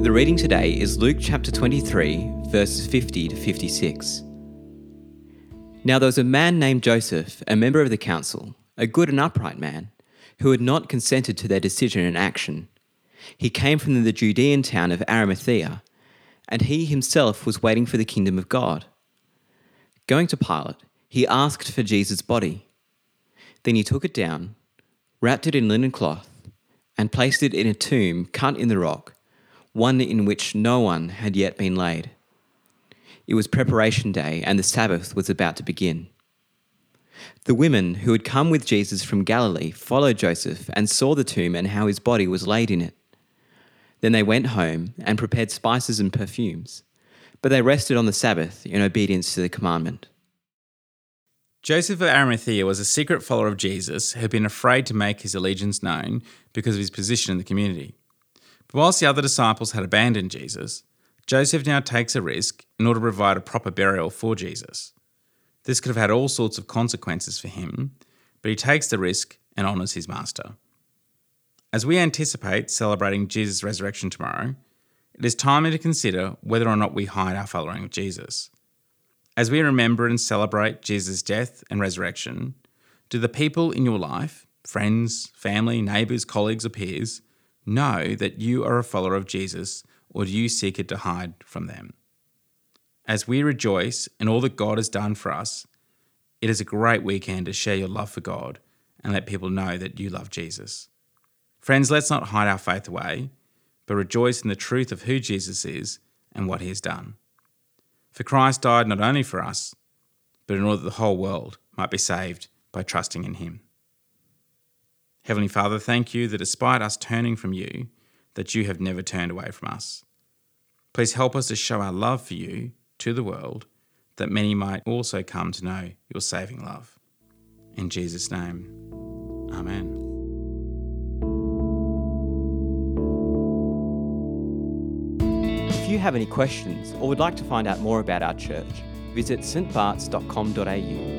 The reading today is Luke chapter 23, verses 50 to 56. Now there was a man named Joseph, a member of the council, a good and upright man, who had not consented to their decision and action. He came from the Judean town of Arimathea, and he himself was waiting for the kingdom of God. Going to Pilate, he asked for Jesus' body. Then he took it down, wrapped it in linen cloth, and placed it in a tomb cut in the rock, one in which no one had yet been laid. It was preparation day, and the Sabbath was about to begin. The women who had come with Jesus from Galilee followed Joseph and saw the tomb and how his body was laid in it. Then they went home and prepared spices and perfumes, but they rested on the Sabbath in obedience to the commandment. Joseph of Arimathea was a secret follower of Jesus who had been afraid to make his allegiance known because of his position in the community. Whilst the other disciples had abandoned Jesus, Joseph now takes a risk in order to provide a proper burial for Jesus. This could have had all sorts of consequences for him, but he takes the risk and honours his master. As we anticipate celebrating Jesus' resurrection tomorrow, it is timely to consider whether or not we hide our following of Jesus. As we remember and celebrate Jesus' death and resurrection, do the people in your life, friends, family, neighbours, colleagues, or peers, know that you are a follower of Jesus, or do you seek it to hide from them? As we rejoice in all that God has done for us, it is a great weekend to share your love for God and let people know that you love Jesus. Friends, let's not hide our faith away, but rejoice in the truth of who Jesus is and what he has done. For Christ died not only for us, but in order that the whole world might be saved by trusting in him. Heavenly Father, thank you that despite us turning from you, that you have never turned away from us. Please help us to show our love for you to the world, that many might also come to know your saving love. In Jesus' name, Amen. If you have any questions or would like to find out more about our church, visit stbarts.com.au.